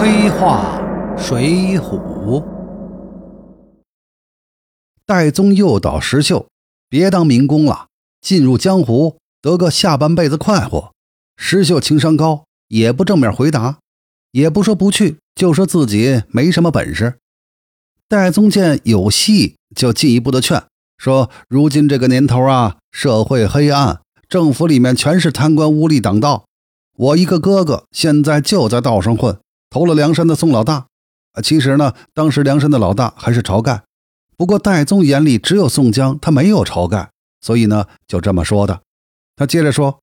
黑话水浒，戴宗诱导石秀别当民工了，进入江湖得个下半辈子快活。石秀情商高，也不正面回答，也不说不去，就说自己没什么本事。戴宗见有戏，就进一步的劝说：如今这个年头啊，社会黑暗，政府里面全是贪官污吏挡道。我一个哥哥现在就在道上混。投了梁山的宋老大，其实呢，当时梁山的老大还是晁盖。不过戴宗眼里只有宋江，他没有晁盖，所以呢，就这么说的。他接着说：“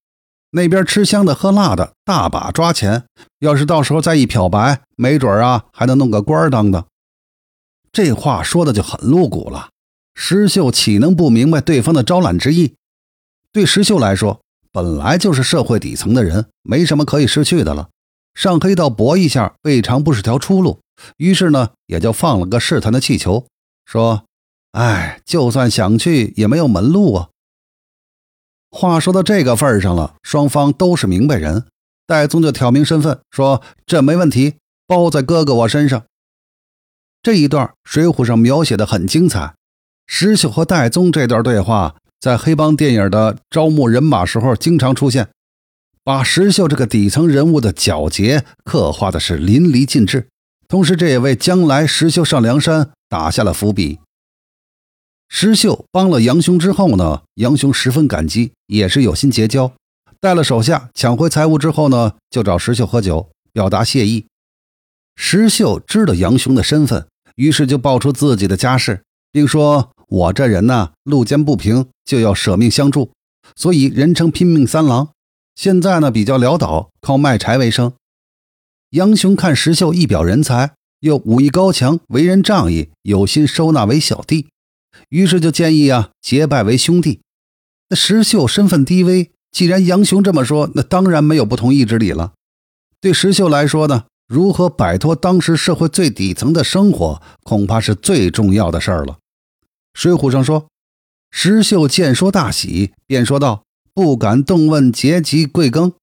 那边吃香的喝辣的，大把抓钱。要是到时候再一漂白，没准啊，还能弄个官当的。”这话说的就很露骨了。石秀岂能不明白对方的招揽之意？对石秀来说，本来就是社会底层的人，没什么可以失去的了。上黑道搏一下，未尝不是条出路。于是呢，也就放了个试探的气球，说：“哎，就算想去，也没有门路啊。”话说到这个份上了，双方都是明白人，戴宗就挑明身份，说：“这没问题，包在哥哥我身上。”这一段《水浒》上描写的很精彩。石秀和戴宗这段对话，在黑帮电影的招募人马时候经常出现。把石秀这个底层人物的皎洁刻画的是淋漓尽致，同时这也为将来石秀上梁山打下了伏笔。石秀帮了杨雄之后呢，杨雄十分感激，也是有心结交，带了手下抢回财物之后呢，就找石秀喝酒，表达谢意。石秀知道杨雄的身份，于是就报出自己的家世，并说：“我这人呢，路见不平就要舍命相助，所以人称拼命三郎。”现在呢，比较潦倒，靠卖柴为生。杨雄看石秀一表人才，又武艺高强，为人仗义，有心收纳为小弟，于是就建议啊结拜为兄弟。那石秀身份低微，既然杨雄这么说，那当然没有不同意之理了。对石秀来说呢，如何摆脱当时社会最底层的生活，恐怕是最重要的事儿了。《水浒》上说，石秀见说大喜，便说道。不敢动问阶级贵庚。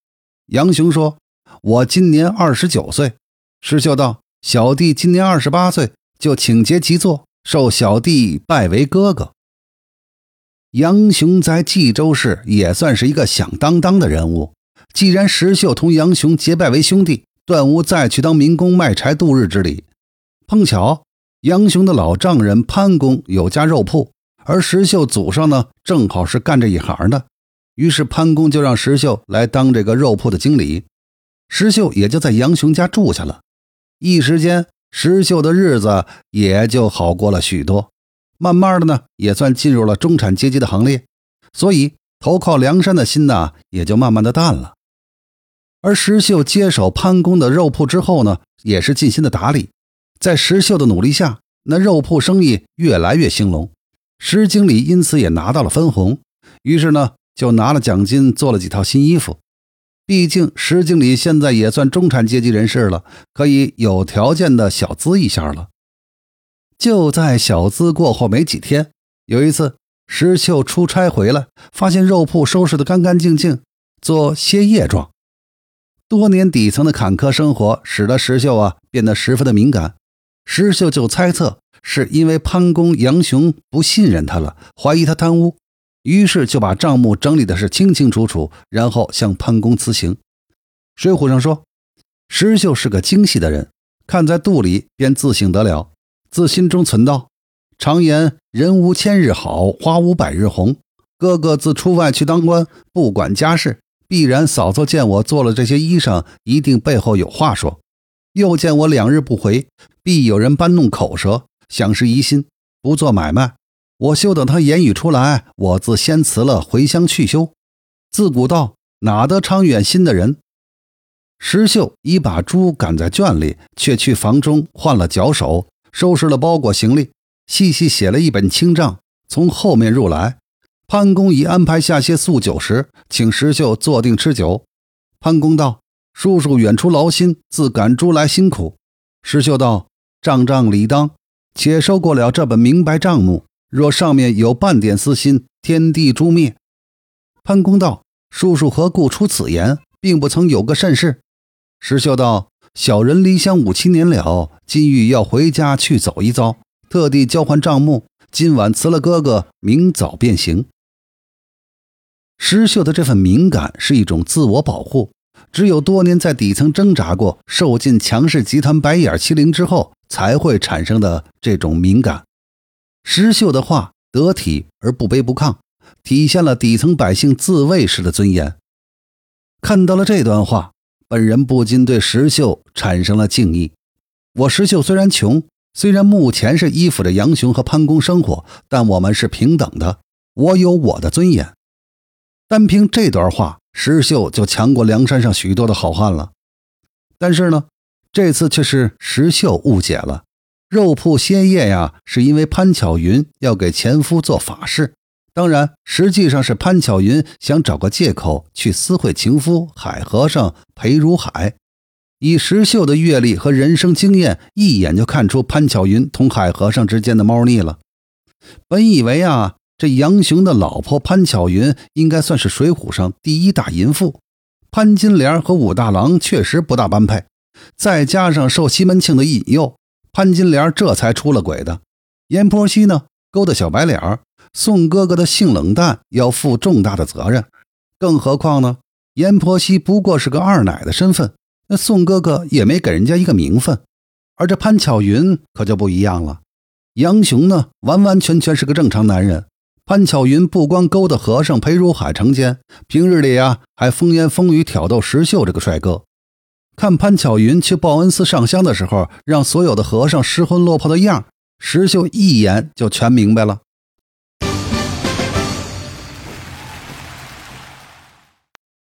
杨雄说：“我今年二十九岁。”石秀道：“小弟今年二十八岁，就请节即坐，受小弟拜为哥哥。”杨雄在冀州市也算是一个响当当的人物。既然石秀同杨雄结拜为兄弟，断无再去当民工卖柴度日之理。碰巧杨雄的老丈人潘公有家肉铺，而石秀祖上呢，正好是干这一行的。于是潘公就让石秀来当这个肉铺的经理，石秀也就在杨雄家住下了。一时间，石秀的日子也就好过了许多。慢慢的呢，也算进入了中产阶级的行列，所以投靠梁山的心呢，也就慢慢的淡了。而石秀接手潘公的肉铺之后呢，也是尽心的打理。在石秀的努力下，那肉铺生意越来越兴隆，石经理因此也拿到了分红。于是呢。就拿了奖金，做了几套新衣服。毕竟石经理现在也算中产阶级人士了，可以有条件的小资一下了。就在小资过后没几天，有一次石秀出差回来，发现肉铺收拾得干干净净，做歇业状。多年底层的坎坷生活，使得石秀啊变得十分的敏感。石秀就猜测，是因为潘公杨雄不信任他了，怀疑他贪污。于是就把账目整理的是清清楚楚，然后向潘公辞行。水浒上说，石秀是个精细的人，看在肚里便自省得了，自心中存道：常言人无千日好，花无百日红。哥哥自出外去当官，不管家事，必然嫂嫂见我做了这些衣裳，一定背后有话说；又见我两日不回，必有人搬弄口舌，想是疑心，不做买卖。我休等他言语出来，我自先辞了，回乡去休。自古道哪得长远心的人？石秀已把猪赶在圈里，却去房中换了脚手，收拾了包裹行李，细细写了一本清账，从后面入来。潘公已安排下些素酒食，请石秀坐定吃酒。潘公道：“叔叔远出劳心，自赶猪来辛苦。”石秀道：“账账理当，且收过了这本明白账目。”若上面有半点私心，天地诛灭。潘公道：“叔叔何故出此言？并不曾有个甚事。”石秀道：“小人离乡五七年了，今欲要回家去走一遭，特地交换账目。今晚辞了哥哥，明早便行。石秀的这份敏感是一种自我保护，只有多年在底层挣扎过、受尽强势集团白眼欺凌之后，才会产生的这种敏感。石秀的话得体而不卑不亢，体现了底层百姓自卫式的尊严。看到了这段话。本人不禁对石秀产生了敬意。我石秀虽然穷，虽然目前是依附着杨雄和潘公生活，但我们是平等的。我有我的尊严。单凭这段话，石秀就强过梁山上许多的好汉了。但是呢，这次却是石秀误解了。肉铺歇业呀，是因为潘巧云要给前夫做法事。当然，实际上是潘巧云想找个借口去私会情夫海和尚裴如海。以石秀的阅历和人生经验，一眼就看出潘巧云同海和尚之间的猫腻了。本以为啊，这杨雄的老婆潘巧云应该算是水浒上第一大淫妇，潘金莲和武大郎确实不大般配，再加上受西门庆的引诱，潘金莲这才出了轨的。阎婆惜呢，勾搭小白脸。宋哥哥的性冷淡要负重大的责任，更何况呢？阎婆惜不过是个二奶的身份，那宋哥哥也没给人家一个名分。而这潘巧云可就不一样了，杨雄呢，完完全全是个正常男人。潘巧云不光勾搭和尚裴如海成奸，平日里呀还风言风语挑逗石秀这个帅哥。看潘巧云去报恩寺上香的时候，让所有的和尚失魂落魄的样，石秀一眼就全明白了。